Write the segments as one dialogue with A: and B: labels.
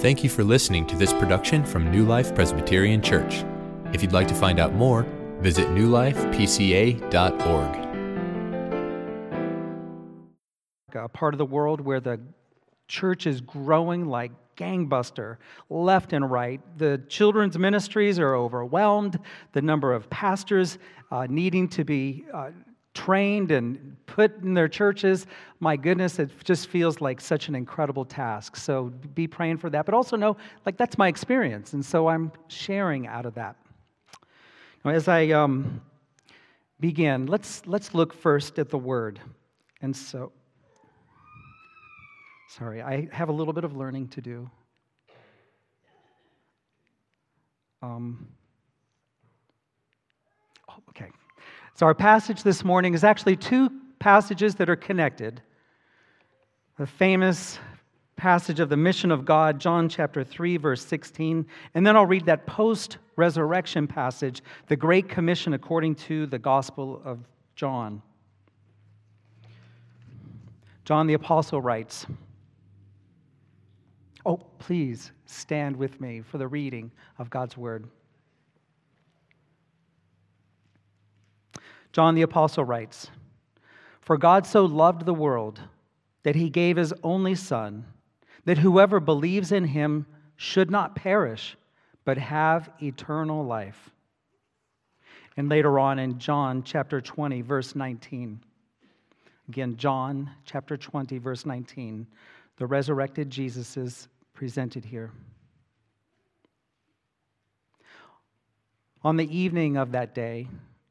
A: Thank you for listening to this production from New Life Presbyterian Church. If you'd like to find out more, visit newlifepca.org.
B: A part of the world where the church is growing like gangbuster left and right. The children's ministries are overwhelmed. The number of pastors uh, needing to be uh, trained and put in their churches. My goodness, it just feels like such an incredible task. So be praying for that. But also know, like, that's my experience. And so I'm sharing out of that. Now, as I um, begin, let's, let's look first at the word. And so, sorry, I have a little bit of learning to do. Um, oh, okay. So, our passage this morning is actually two passages that are connected. The famous passage of the mission of God, John chapter 3, verse 16. And then I'll read that post resurrection passage, the Great Commission according to the Gospel of John. John the Apostle writes, Oh, please stand with me for the reading of God's Word. John the Apostle writes For God so loved the world that he gave his only Son, that whoever believes in him should not perish, but have eternal life. And later on in John chapter 20, verse 19, again, John chapter 20, verse 19, the resurrected Jesus is presented here. On the evening of that day,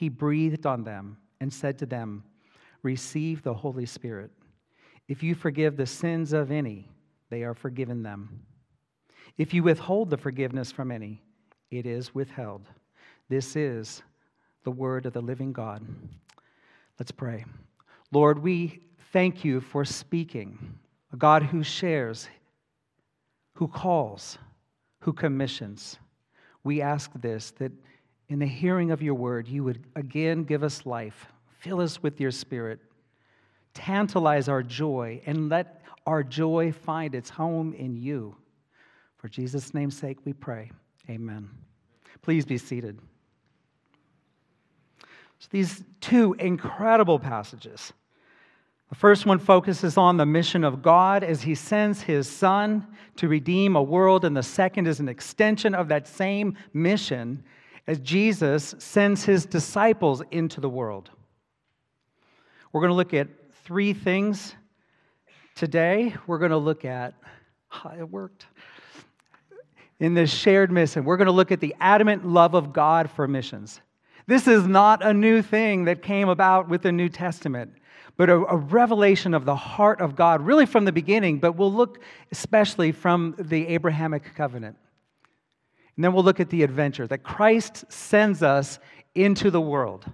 B: he breathed on them and said to them, Receive the Holy Spirit. If you forgive the sins of any, they are forgiven them. If you withhold the forgiveness from any, it is withheld. This is the word of the living God. Let's pray. Lord, we thank you for speaking, a God who shares, who calls, who commissions. We ask this that in the hearing of your word, you would again give us life, fill us with your spirit, tantalize our joy, and let our joy find its home in you. For Jesus' name's sake, we pray. Amen. Please be seated. So these two incredible passages. The first one focuses on the mission of God as he sends his son to redeem a world, and the second is an extension of that same mission as Jesus sends his disciples into the world. We're going to look at three things today. We're going to look at how it worked in this shared mission. We're going to look at the adamant love of God for missions. This is not a new thing that came about with the New Testament, but a, a, revelation of the heart of God, really from the beginning, but we'll look especially from the Abrahamic covenant. And then we'll look at the adventure that Christ sends us into the world.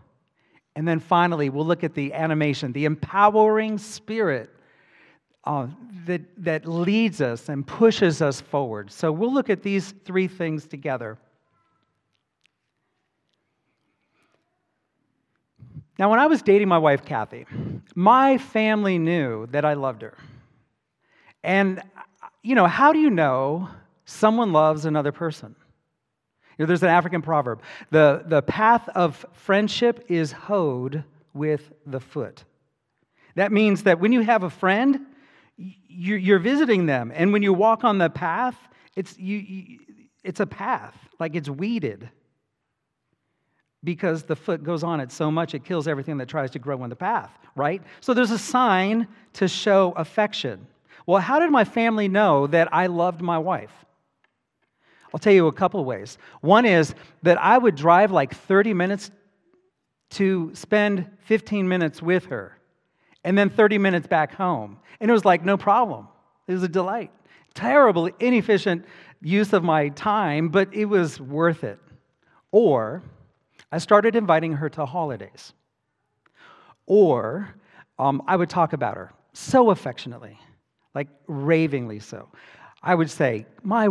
B: And then finally, we'll look at the animation, the empowering spirit uh, that, that leads us and pushes us forward. So we'll look at these three things together. Now, when I was dating my wife, Kathy, my family knew that I loved her. And, you know, how do you know someone loves another person? You know, there's an African proverb the, the path of friendship is hoed with the foot. That means that when you have a friend, you're visiting them. And when you walk on the path, it's, you, you, it's a path, like it's weeded. Because the foot goes on it so much, it kills everything that tries to grow in the path, right? So there's a sign to show affection. Well, how did my family know that I loved my wife? I'll tell you a couple ways. One is that I would drive like 30 minutes to spend 15 minutes with her and then 30 minutes back home. And it was like, no problem. It was a delight. Terrible, inefficient use of my time, but it was worth it. Or I started inviting her to holidays. Or um, I would talk about her so affectionately, like ravingly so. I would say, My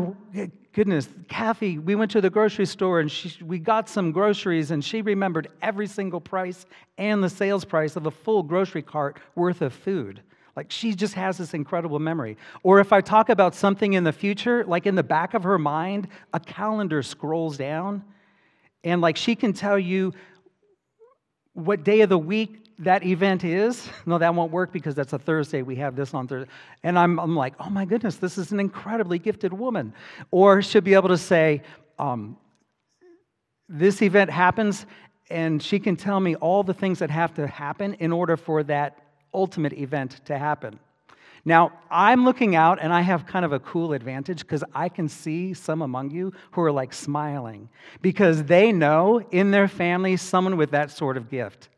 B: goodness, Kathy, we went to the grocery store and she, we got some groceries, and she remembered every single price and the sales price of a full grocery cart worth of food. Like she just has this incredible memory. Or if I talk about something in the future, like in the back of her mind, a calendar scrolls down, and like she can tell you what day of the week that event is. No, that won't work because that's a Thursday. We have this on Thursday. And I'm, I'm like, oh my goodness, this is an incredibly gifted woman. Or she'll be able to say, um, this event happens, and she can tell me all the things that have to happen in order for that ultimate event to happen. Now, I'm looking out and I have kind of a cool advantage because I can see some among you who are like smiling because they know in their family someone with that sort of gift.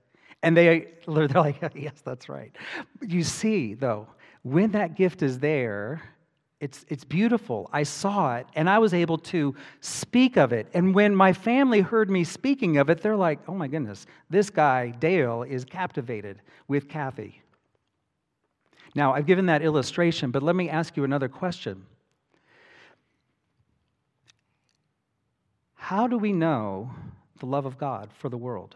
B: And they, they're like, yes, that's right. You see, though, when that gift is there, it's, it's beautiful. I saw it and I was able to speak of it. And when my family heard me speaking of it, they're like, oh my goodness, this guy, Dale, is captivated with Kathy. Now, I've given that illustration, but let me ask you another question. How do we know the love of God for the world?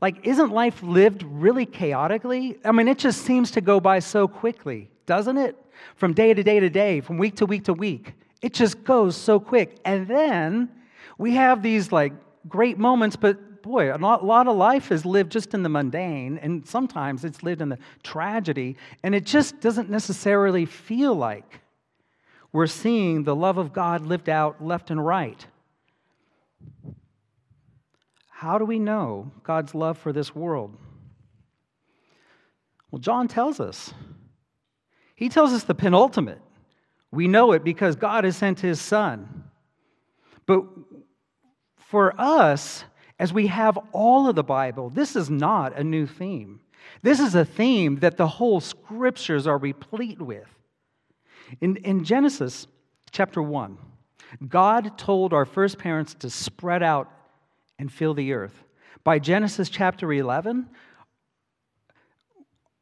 B: Like, isn't life lived really chaotically? I mean, it just seems to go by so quickly, doesn't it? From day to day to day, from week to week to week. It just goes so quick. And then we have these like great moments, but boy, a lot of life is lived just in the mundane, and sometimes it's lived in the tragedy, and it just doesn't necessarily feel like we're seeing the love of God lived out left and right. How do we know God's love for this world? Well, John tells us. He tells us the penultimate. We know it because God has sent his son. But for us, as we have all of the Bible, this is not a new theme. This is a theme that the whole scriptures are replete with. In, in Genesis chapter 1, God told our first parents to spread out and fill the earth. By Genesis chapter 11,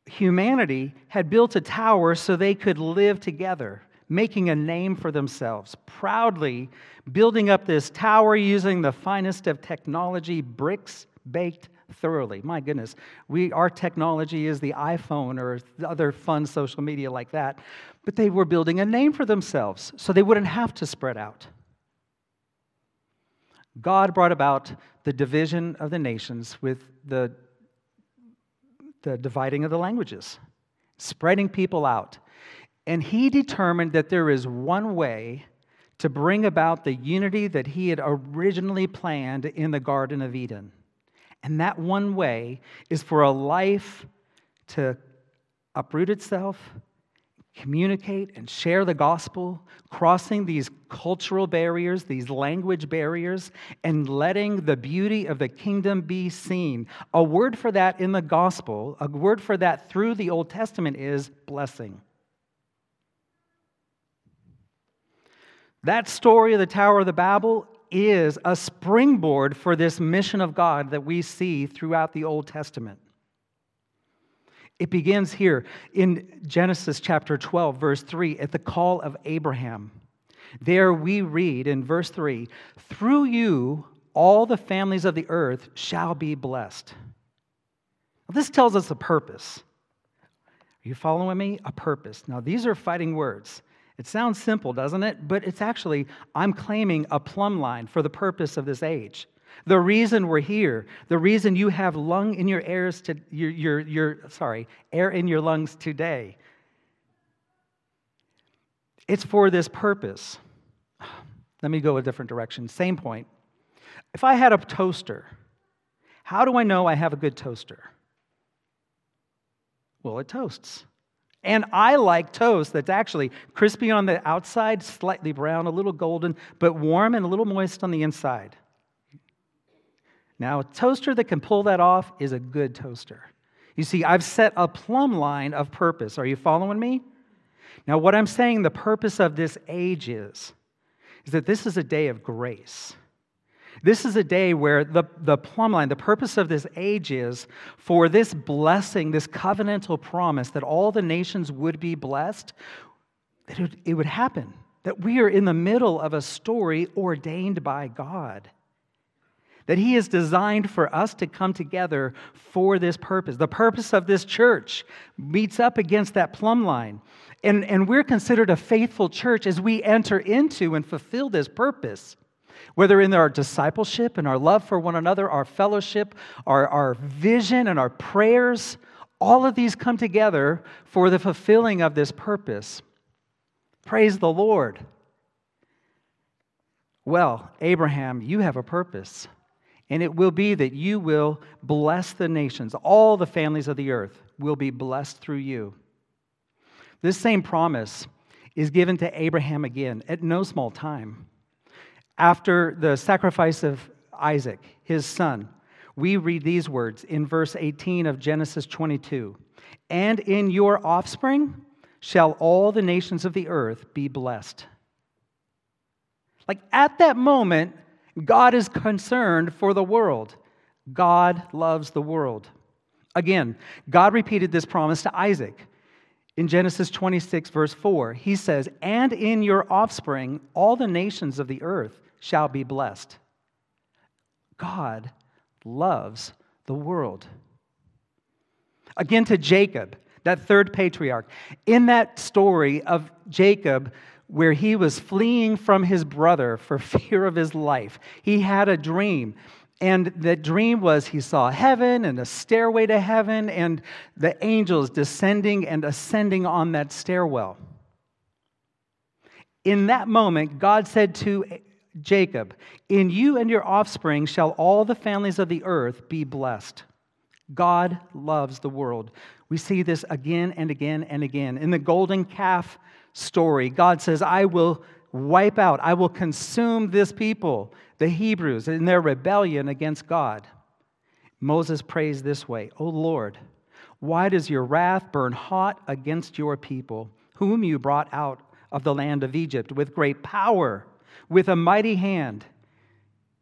B: humanity had built a tower so they could live together, making a name for themselves, proudly building up this tower using the finest of technology, bricks baked thoroughly. My goodness, we, our technology is the iPhone or other fun social media like that. But they were building a name for themselves so they wouldn't have to spread out. God brought about the division of the nations with the, the dividing of the languages, spreading people out. And he determined that there is one way to bring about the unity that he had originally planned in the Garden of Eden. And that one way is for a life to uproot itself, communicate and share the gospel, crossing these cultural barriers, these language barriers, and letting the beauty of the kingdom be seen. A word for that in the gospel, a word for that through the Old Testament is blessing. That story of the Tower of the Babel is a springboard for this mission of God that we see throughout the Old Testament. It begins here in Genesis chapter 12, verse 3, at the call of Abraham. There we read in verse 3 Through you, all the families of the earth shall be blessed. Now, this tells us a purpose. Are you following me? A purpose. Now, these are fighting words. It sounds simple, doesn't it? But it's actually, I'm claiming a plumb line for the purpose of this age. The reason we're here, the reason you have lung in your airs to your, your, your sorry, air in your lungs today. It's for this purpose. Let me go a different direction. Same point. If I had a toaster, how do I know I have a good toaster? Well, it toasts. And I like toast that's actually crispy on the outside, slightly brown, a little golden, but warm and a little moist on the inside. Now, a toaster that can pull that off is a good toaster. You see, I've set a plumb line of purpose. Are you following me? Now, what I'm saying the purpose of this age is, is that this is a day of grace. This is a day where the, the plumb line, the purpose of this age is for this blessing, this covenantal promise that all the nations would be blessed, that it would, it would happen. That we are in the middle of a story ordained by God that He has designed for us to come together for this purpose. The purpose of this church meets up against that plumb line. And, and we're considered a faithful church as we enter into and fulfill this purpose. Whether in our discipleship and our love for one another, our fellowship, our, our vision, and our prayers, all of these come together for the fulfilling of this purpose. Praise the Lord. Well, Abraham, you have a purpose. And it will be that you will bless the nations. All the families of the earth will be blessed through you. This same promise is given to Abraham again at no small time. After the sacrifice of Isaac, his son, we read these words in verse 18 of Genesis 22 And in your offspring shall all the nations of the earth be blessed. Like at that moment, God is concerned for the world. God loves the world. Again, God repeated this promise to Isaac. In Genesis 26, verse 4, he says, And in your offspring, all the nations of the earth shall be blessed. God loves the world. Again, to Jacob, that third patriarch. In that story of Jacob, where he was fleeing from his brother for fear of his life. He had a dream. And the dream was he saw heaven and a stairway to heaven and the angels descending and ascending on that stairwell. In that moment, God said to Jacob, In you and your offspring shall all the families of the earth be blessed. God loves the world. We see this again and again and again. In the golden calf story. God says, I will wipe out, I will consume this people, the Hebrews, in their rebellion against God. Moses prays this way O Lord, why does your wrath burn hot against your people, whom you brought out of the land of Egypt with great power, with a mighty hand?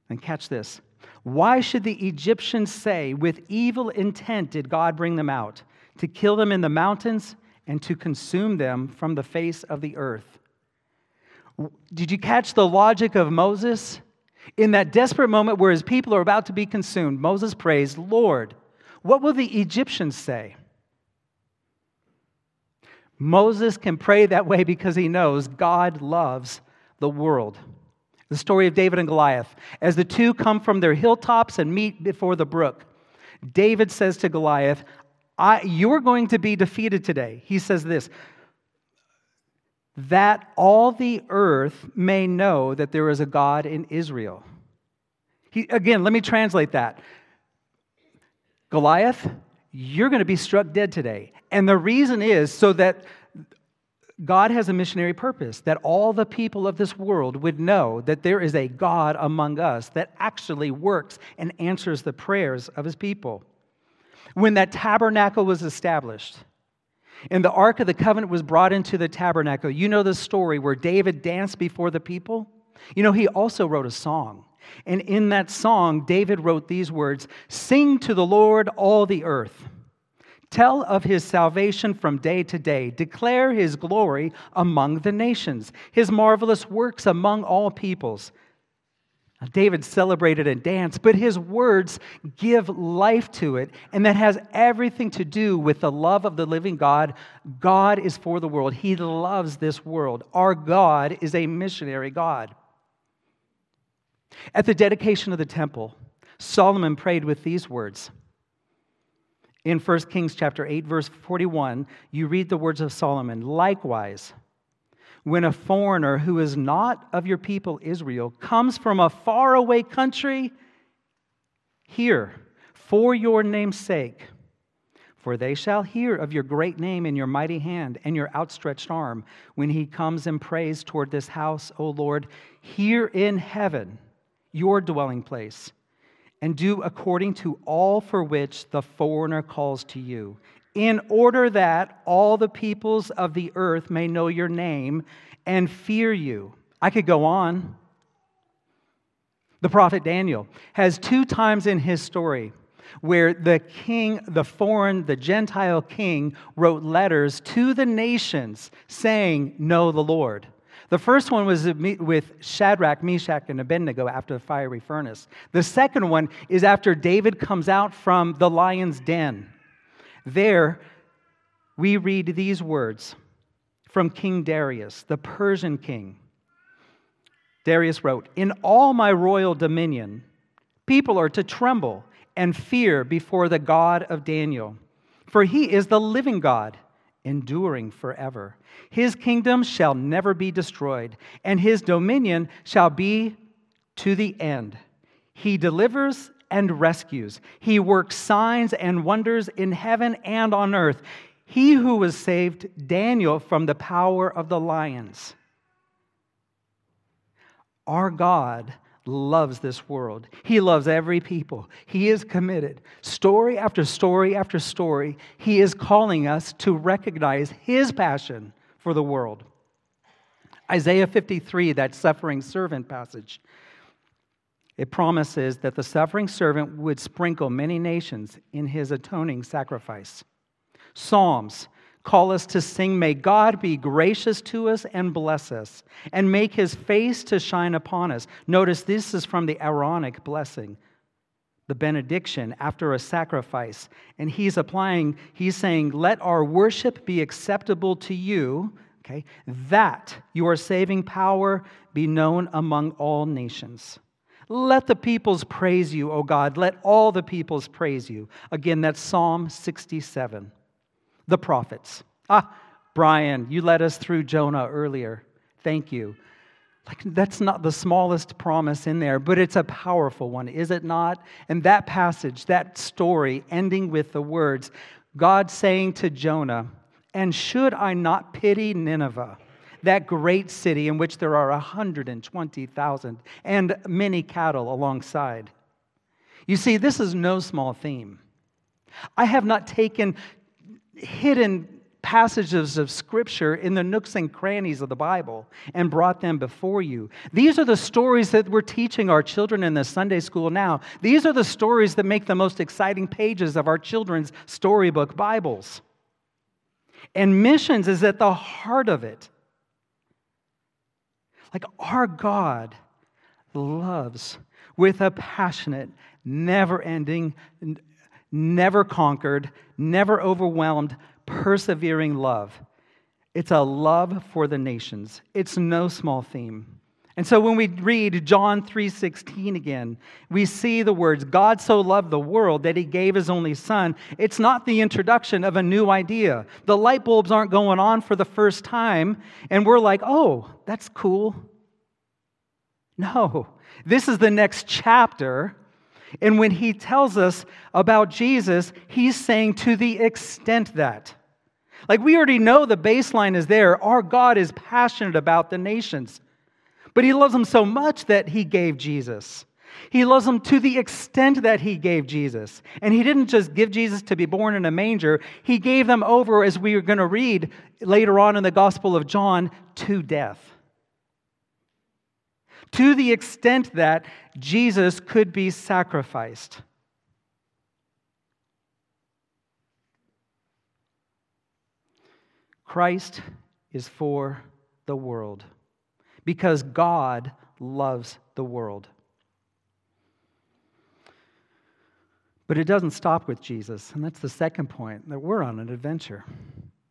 B: And catch this. Why should the Egyptians say, with evil intent did God bring them out, to kill them in the mountains and to consume them from the face of the earth. Did you catch the logic of Moses? In that desperate moment where his people are about to be consumed, Moses prays, Lord, what will the Egyptians say? Moses can pray that way because he knows God loves the world. The story of David and Goliath. As the two come from their hilltops and meet before the brook, David says to Goliath, I, you're going to be defeated today. He says this that all the earth may know that there is a God in Israel. He, again, let me translate that. Goliath, you're going to be struck dead today. And the reason is so that God has a missionary purpose, that all the people of this world would know that there is a God among us that actually works and answers the prayers of his people when that tabernacle was established and the Ark of the Covenant was brought into the tabernacle, you know the story where David danced before the people? You know, he also wrote a song. And in that song, David wrote these words Sing to the Lord, all the earth. Tell of his salvation from day to day. Declare his glory among the nations, his marvelous works among all peoples. David celebrated and danced, but his words give life to it, and that has everything to do with the love of the living God. God is for the world, He loves this world. Our God is a missionary God. At the dedication of the temple, Solomon prayed with these words. In 1 Kings chapter 8 verse 41, you read the words of Solomon, likewise when a foreigner who is not of your people Israel comes from a faraway country, here, for your name's sake. For they shall hear of your great name and your mighty hand and your outstretched arm when he comes and prays toward this house, O Lord, here in heaven, your dwelling place, and do according to all for which the foreigner calls to you in order that all the peoples of the earth may know your name and fear you. I could go on. The prophet Daniel has two times in his story where the king, the foreign, the Gentile king, wrote letters to the nations saying, Know the Lord. The first one was with Shadrach, Meshach, and Abednego after the fiery furnace. The second one is after David comes out from the lion's den. There, we read these words from King Darius, the Persian king. Darius wrote, In all my royal dominion, people are to tremble and fear before the God of Daniel, for he is the living God, enduring forever. His kingdom shall never be destroyed, and his dominion shall be to the end. He delivers and rescues. He works signs and wonders in heaven and on earth. He who has saved Daniel from the power of the lions. Our God loves this world. He loves every people. He is committed. Story after story after story, He is calling us to recognize His passion for the world. Isaiah 53, that suffering servant passage, it promises that the suffering servant would sprinkle many nations in his atoning sacrifice. Psalms call us to sing, May God be gracious to us and bless us, and make his face to shine upon us. Notice this is from the Aaronic blessing, the benediction after a sacrifice. And he's applying, he's saying, Let our worship be acceptable to you, okay, that your saving power be known among all nations. Let the peoples praise you, O God. Let all the peoples praise you. Again, that's Psalm 67. The prophets. Ah, Brian, you led us through Jonah earlier. Thank you. Like, that's not the smallest promise in there, but it's a powerful one, is it not? And that passage, that story, ending with the words God saying to Jonah, And should I not pity Nineveh? That great city in which there are 120,000 and many cattle alongside. You see, this is no small theme. I have not taken hidden passages of scripture in the nooks and crannies of the Bible and brought them before you. These are the stories that we're teaching our children in the Sunday school now. These are the stories that make the most exciting pages of our children's storybook Bibles. And missions is at the heart of it. Like our God loves with a passionate, never ending, never conquered, never overwhelmed, persevering love. It's a love for the nations. It's no small theme. And so when we read John 3:16 again, we see the words God so loved the world that he gave his only son. It's not the introduction of a new idea. The light bulbs aren't going on for the first time and we're like, "Oh, that's cool." No. This is the next chapter. And when he tells us about Jesus, he's saying to the extent that like we already know the baseline is there. Our God is passionate about the nations. But he loves them so much that he gave Jesus. He loves them to the extent that he gave Jesus. And he didn't just give Jesus to be born in a manger, he gave them over, as we are going to read later on in the Gospel of John, to death. To the extent that Jesus could be sacrificed. Christ is for the world because God loves the world. But it doesn't stop with Jesus, and that's the second point that we're on an adventure.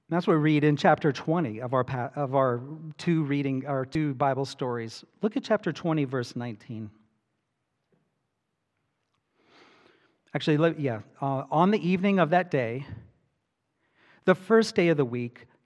B: that's what we read in chapter 20 of our, of our two reading, our two Bible stories. Look at chapter 20, verse 19. Actually, yeah, uh, on the evening of that day, the first day of the week,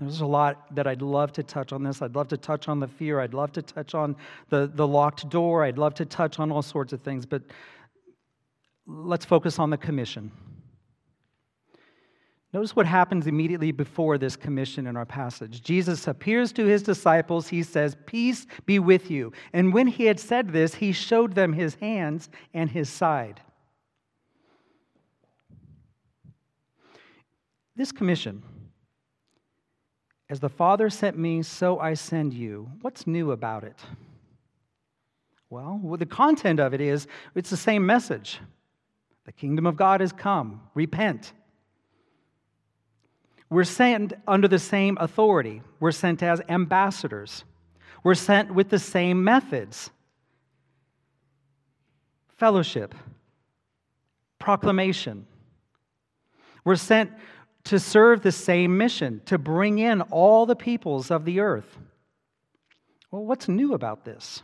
B: There's a lot that I'd love to touch on this. I'd love to touch on the fear. I'd love to touch on the, the locked door. I'd love to touch on all sorts of things, but let's focus on the commission. Notice what happens immediately before this commission in our passage. Jesus appears to his disciples. He says, Peace be with you. And when he had said this, he showed them his hands and his side. This commission, as the Father sent me, so I send you. What's new about it? Well, the content of it is it's the same message. The kingdom of God has come. Repent. We're sent under the same authority. We're sent as ambassadors. We're sent with the same methods fellowship, proclamation. We're sent to serve the same mission, to bring in all the peoples of the earth. Well, what's new about this?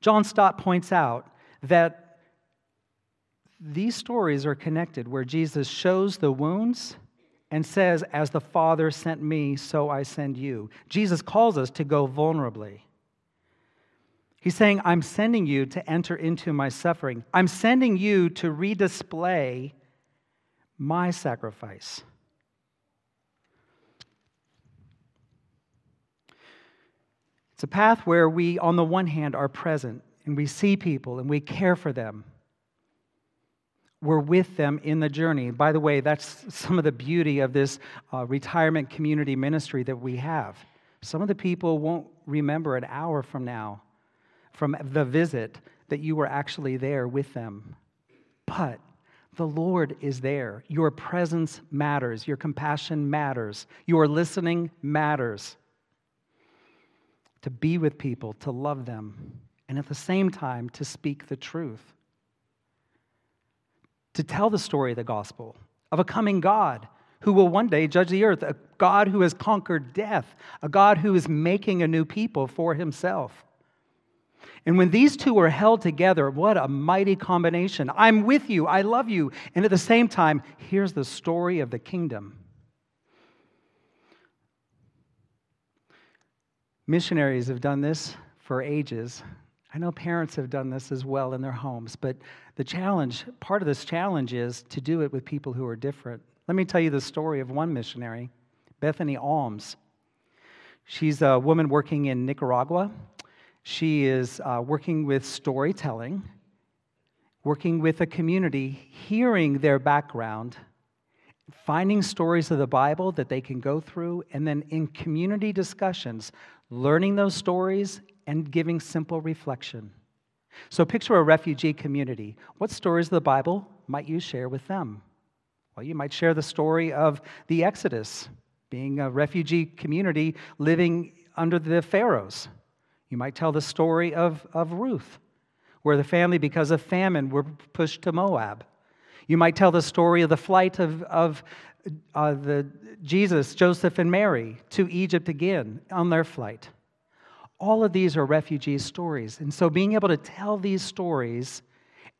B: John Stott points out that these stories are connected where Jesus shows the wounds and says, As the Father sent me, so I send you. Jesus calls us to go vulnerably. He's saying, I'm sending you to enter into my suffering. I'm sending you to redisplay my sacrifice. It's a path where we, on the one hand, are present and we see people and we care for them. We're with them in the journey. By the way, that's some of the beauty of this uh, retirement community ministry that we have. Some of the people won't remember an hour from now from the visit that you were actually there with them. But the Lord is there. Your presence matters. Your compassion matters. Your listening matters. To be with people, to love them, and at the same time to speak the truth. To tell the story of the gospel of a coming God who will one day judge the earth, a God who has conquered death, a God who is making a new people for himself. And when these two are held together, what a mighty combination. I'm with you, I love you. And at the same time, here's the story of the kingdom. Missionaries have done this for ages. I know parents have done this as well in their homes, but the challenge, part of this challenge is to do it with people who are different. Let me tell you the story of one missionary, Bethany Alms. She's a woman working in Nicaragua she is uh, working with storytelling, working with a community, hearing their background, finding stories of the Bible that they can go through, and then in community discussions, learning those stories and giving simple reflection. So picture a refugee community. What stories of the Bible might you share with them? Well, you might share the story of the Exodus, being a refugee community living under the Pharaohs. You might tell the story of, of Ruth, where the family, because of famine, were pushed to Moab. You might tell the story of the flight of, of uh, the Jesus, Joseph, and Mary to Egypt again on their flight. All of these are refugee stories. And so being able to tell these stories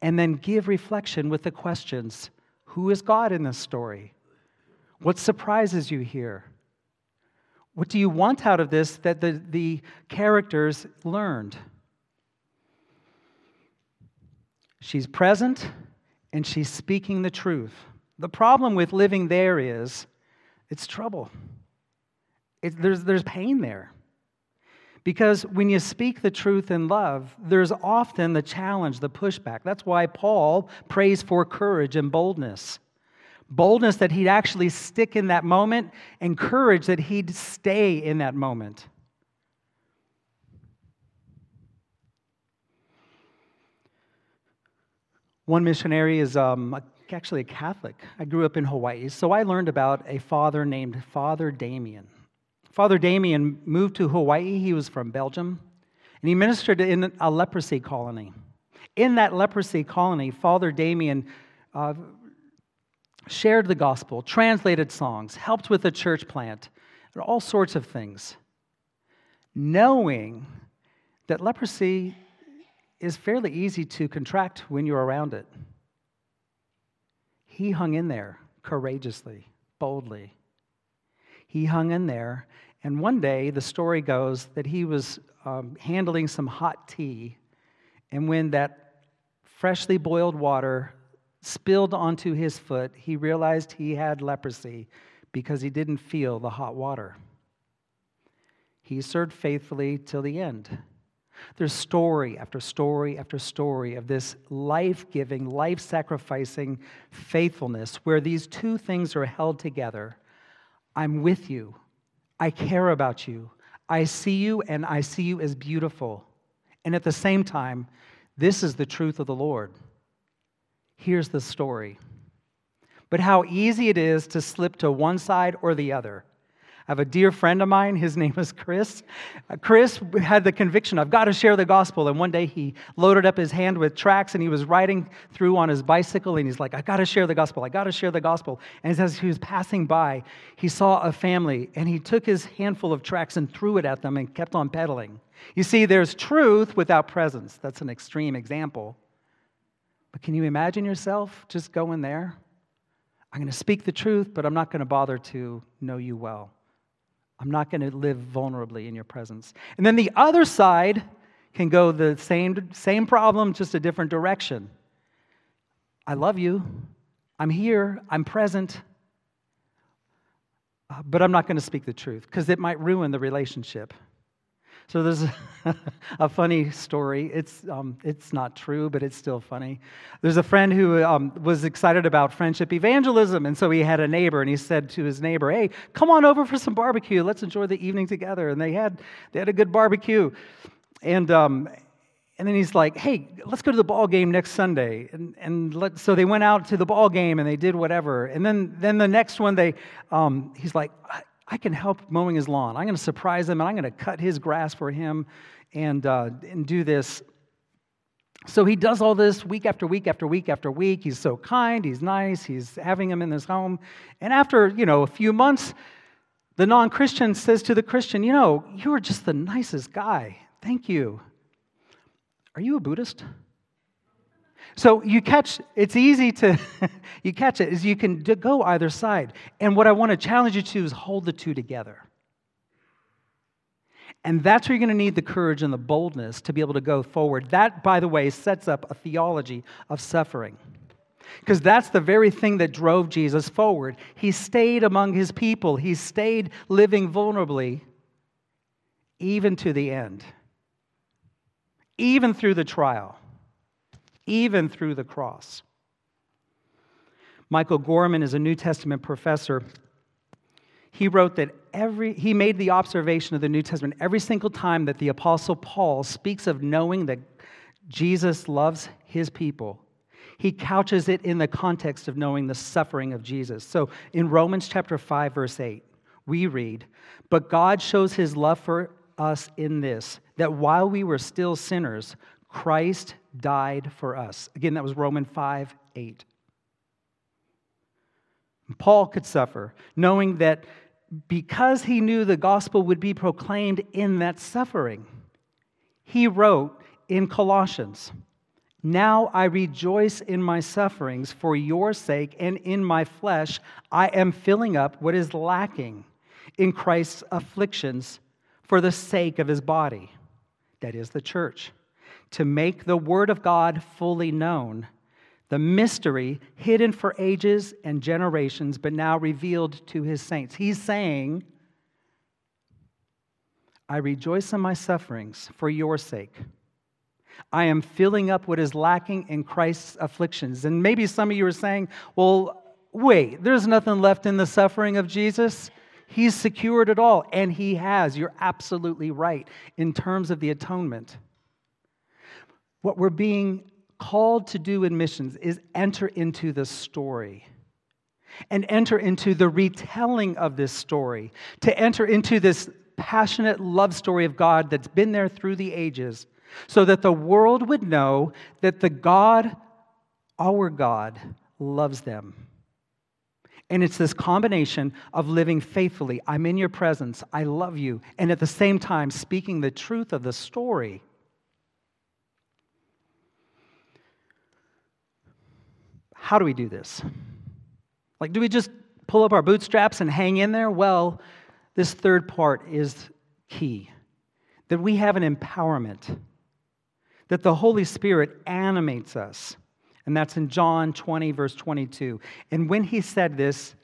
B: and then give reflection with the questions who is God in this story? What surprises you here? What do you want out of this that the, the characters learned? She's present and she's speaking the truth. The problem with living there is it's trouble. It, there's, there's pain there. Because when you speak the truth in love, there's often the challenge, the pushback. That's why Paul prays for courage and boldness boldness that he'd actually stick in that moment, and courage that he'd stay in that moment. One missionary is um, actually a Catholic. I grew up in Hawaii, so I learned about a father named Father Damien. Father Damien moved to Hawaii. He was from Belgium, and he ministered in a leprosy colony. In that leprosy colony, Father Damien uh, shared the gospel, translated songs, helped with a church plant, and all sorts of things, knowing that leprosy is fairly easy to contract when you're around it. He hung in there courageously, boldly. He hung in there. And one day, the story goes that he was um, handling some hot tea. And when that freshly boiled water spilled onto his foot, he realized he had leprosy because he didn't feel the hot water. He served faithfully till the end. There's story after story after story of this life giving, life sacrificing faithfulness where these two things are held together. I'm with you. I care about you. I see you and I see you as beautiful. And at the same time, this is the truth of the Lord. Here's the story. But how easy it is to slip to one side or the other. I have a dear friend of mine. His name is Chris. Uh, Chris had the conviction, I've got to share the gospel. And one day he loaded up his hand with tracts and he was riding through on his bicycle and he's like, I've got to share the gospel. I've got to share the gospel. And as he was passing by, he saw a family and he took his handful of tracts and threw it at them and kept on pedaling. You see, there's truth without presence. That's an extreme example. But can you imagine yourself just going there? I'm going to speak the truth, but I'm not going to bother to know you well. I'm not going to live vulnerably in your presence. And then the other side can go the same, same problem, just a different direction. I love you. I'm here. I'm present. Uh, but I'm not going to speak the truth because it might ruin the relationship. So there's a, funny story. It's, um, it's not true, but it's still funny. There's a friend who um, was excited about friendship evangelism, and so he had a neighbor, and he said to his neighbor, "Hey, come on over for some barbecue. Let's enjoy the evening together." And they had they had a good barbecue, and um, and then he's like, "Hey, let's go to the ball game next Sunday." And and let, so they went out to the ball game and they did whatever. And then then the next one they um, he's like I can help mowing his lawn. I'm going to surprise him and I'm going to cut his grass for him and, uh, and do this. So he does all this week after week after week after week. He's so kind, he's nice, he's having him in his home. And after, you know, a few months, the non-Christian says to the Christian, "You know, you are just the nicest guy. Thank you." Are you a Buddhist? So you catch, it's easy to, you catch it, is you can go either side. And what I want to challenge you to is hold the two together. And that's where you're going to need the courage and the boldness to be able to go forward. That, by the way, sets up a theology of suffering. Because that's the very thing that drove Jesus forward. He stayed among his people, he stayed living vulnerably, even to the end, even through the trial even through the cross. Michael Gorman is a New Testament professor. He wrote that every, he made the observation of the New Testament every single time that the Apostle Paul speaks of knowing that Jesus loves his people. He couches it in the context of knowing the suffering of Jesus. So in Romans chapter 5, verse 8, we read, But God shows his love for us in this, that while we were still sinners, Christ died for us. Again, that was Romans 5 8. Paul could suffer, knowing that because he knew the gospel would be proclaimed in that suffering, he wrote in Colossians, Now I rejoice in my sufferings for your sake, and in my flesh I am filling up what is lacking in Christ's afflictions for the sake of his body, that is, the church to make the Word of God fully known, the mystery hidden for ages and generations, but now revealed to his saints. He's saying, I rejoice in my sufferings for your sake. I am filling up what is lacking in Christ's afflictions. And maybe some of you are saying, well, wait, there's nothing left in the suffering of Jesus. He's secured it all, and He has. You're absolutely right in terms of the atonement. What we're being called to do in missions is enter into the story and enter into the retelling of this story, to enter into this passionate love story of God that's been there through the ages, so that the world would know that the God, our God, loves them. And it's this combination of living faithfully, I'm in your presence, I love you, and at the same time speaking the truth of the story How do we do this? Like, do we just pull up our bootstraps and hang in there? Well, this third part is key that we have an empowerment, that the Holy Spirit animates us. And that's in John 20, verse 22. And when he said this,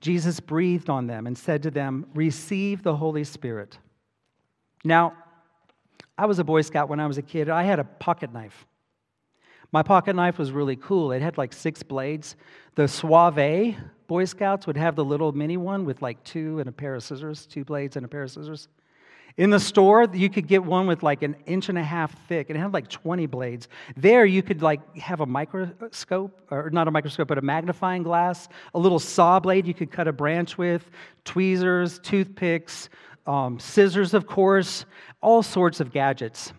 B: Jesus breathed on them and said to them, Receive the Holy Spirit. Now, I was a Boy Scout when I was a kid. I had a pocket knife. My pocket knife was really cool. It had like six blades. The Suave Boy Scouts would have the little mini one with like two and a pair of scissors, two blades and a pair of scissors. In the store, you could get one with like an inch and a half thick, and it had like 20 blades. There, you could like have a microscope, or not a microscope, but a magnifying glass, a little saw blade you could cut a branch with, tweezers, toothpicks, um, scissors, of course, all sorts of gadgets.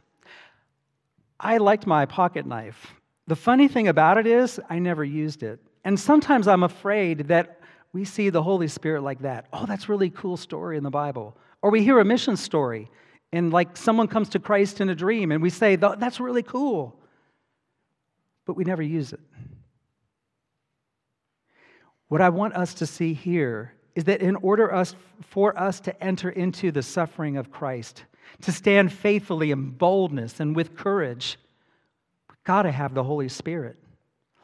B: I liked my pocket knife. The funny thing about it is, I never used it. And sometimes I'm afraid that we see the Holy Spirit like that. Oh, that's really cool story in the Bible. Or we hear a mission story and like someone comes to Christ in a dream and we say, that's really cool. But we never use it. What I want us to see here is that in order us, for us to enter into the suffering of Christ, to stand faithfully in boldness and with courage, got to have the Holy Spirit.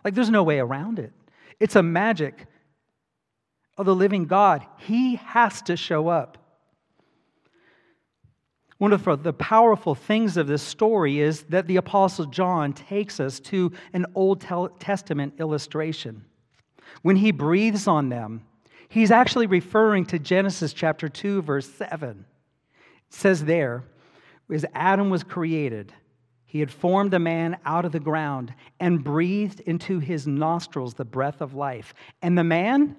B: Like there's no way around it. It's a magic of the living God. He has to show up. One of the powerful things of this story is that the Apostle John takes us to an Old Testament illustration. When he breathes on them, he's actually referring to Genesis chapter 2, verse 7. It says there, as Adam was created, he had formed a man out of the ground and breathed into his nostrils the breath of life. And the man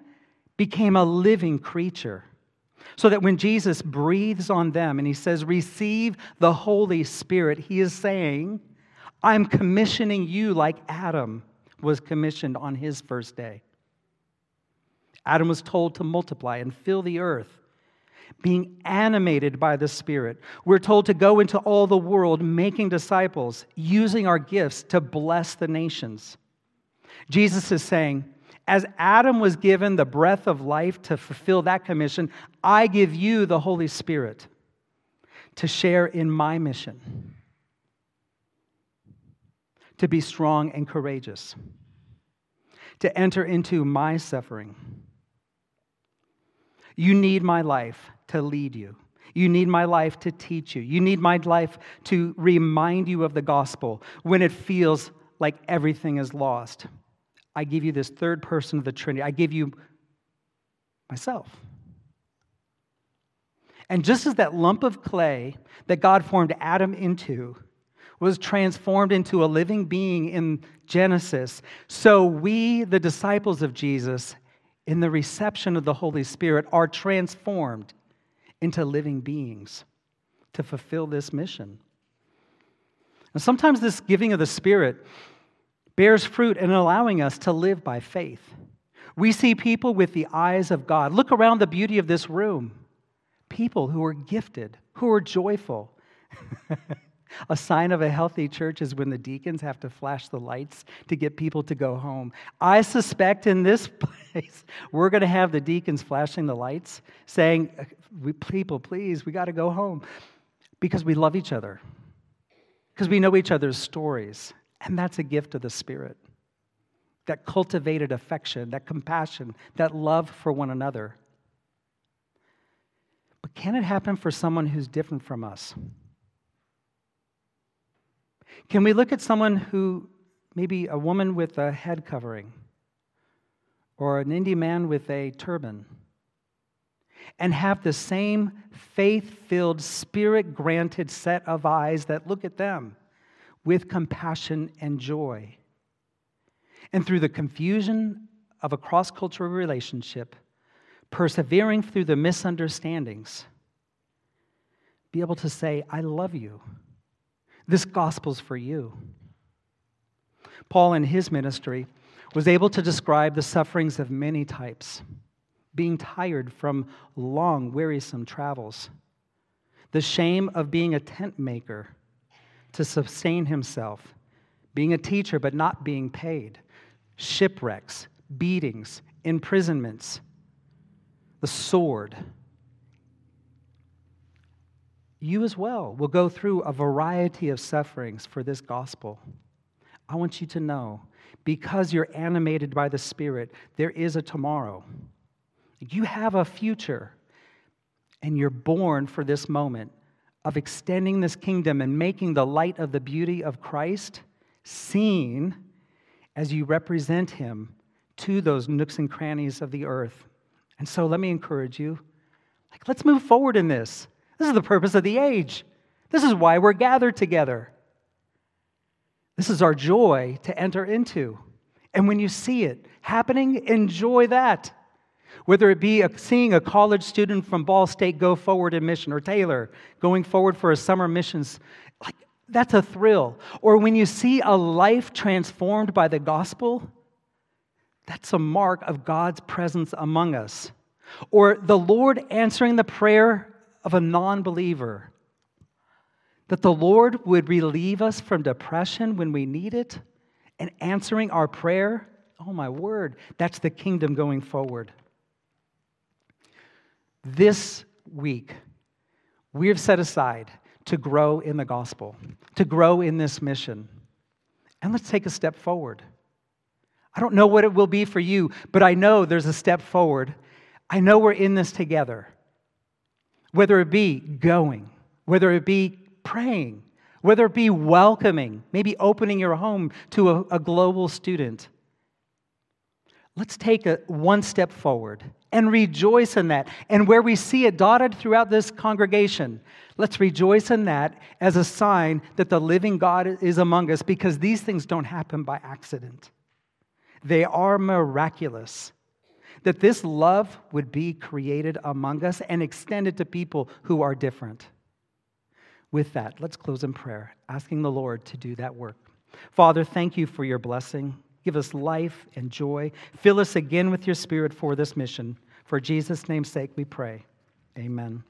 B: became a living creature. So that when Jesus breathes on them and he says, Receive the Holy Spirit, he is saying, I'm commissioning you like Adam was commissioned on his first day. Adam was told to multiply and fill the earth, being animated by the Spirit. We're told to go into all the world making disciples, using our gifts to bless the nations. Jesus is saying, as Adam was given the breath of life to fulfill that commission, I give you the Holy Spirit to share in my mission, to be strong and courageous, to enter into my suffering. You need my life to lead you. You need my life to teach you. You need my life to remind you of the gospel when it feels like everything is lost. I give you this third person of the Trinity. I give you myself. And just as that lump of clay that God formed Adam into was transformed into a living being in Genesis, so we, the disciples of Jesus, in the reception of the Holy Spirit, are transformed into living beings to fulfill this mission. And sometimes this giving of the Spirit bears fruit in allowing us to live by faith. We see people with the eyes of God. Look around the beauty of this room. People who are gifted, who are joyful. a sign of a healthy church is when the deacons have to flash the lights to get people to go home. I suspect in this place, we're going to have the deacons flashing the lights saying, People, please, we got to go home because we love each other, because we know each other's stories. And that's a gift of the Spirit. That cultivated affection, that compassion, that love for one another. But can it happen for someone who's different from us? Can we look at someone who, maybe a woman with a head covering, or an Indian man with a turban, and have the same faith filled, spirit granted set of eyes that look at them? with compassion and joy. And through the confusion of a cross cultural relationship, persevering through the misunderstandings, be able to say, I love you. This gospel's for you. Paul, in his ministry, was able to describe the sufferings of many types being tired from long, wearisome travels, the shame of being a tent maker to sustain himself, being a teacher but not being paid, shipwrecks, beatings, imprisonments, the sword, you as well will go through a variety of sufferings for this gospel. I want you to know because you're animated by the Spirit, there is a tomorrow. You have a future, and you're born for this moment of extending this kingdom and making the light of the beauty of Christ seen as you represent him to those nooks and crannies of the earth. And so let me encourage you like let's move forward in this. This is the purpose of the age. This is why we're gathered together. This is our joy to enter into. And when you see it happening, enjoy that. Whether it be a, seeing a college student from Ball State go forward in mission, or Taylor going forward for a summer missions, like that's a thrill. Or when you see a life transformed by the gospel, that's a mark of God's presence among us. Or the Lord answering the prayer of a non believer. That the Lord would relieve us from depression when we need it and answering our prayer. Oh, my word, that's the kingdom going forward. This week, we have set aside to grow in the gospel, to grow in this mission. And let's take a step forward. I don't know what it will be for you, but I know there's a step forward. I know we're in this together. Whether it be going, whether it be praying, whether it be welcoming, maybe opening your home to a, a global student. Let's take a, one step forward and rejoice in that. And where we see it dotted throughout this congregation, let's rejoice in that as a sign that the living God is among us because these things don't happen by accident. They are miraculous. That this love would be created among us and extended to people who are different. With that, let's close in prayer, asking the Lord to do that work. Father, thank you for your blessing. Give us life and joy. Fill us again with your spirit for this mission. For Jesus' name's sake, we pray. Amen.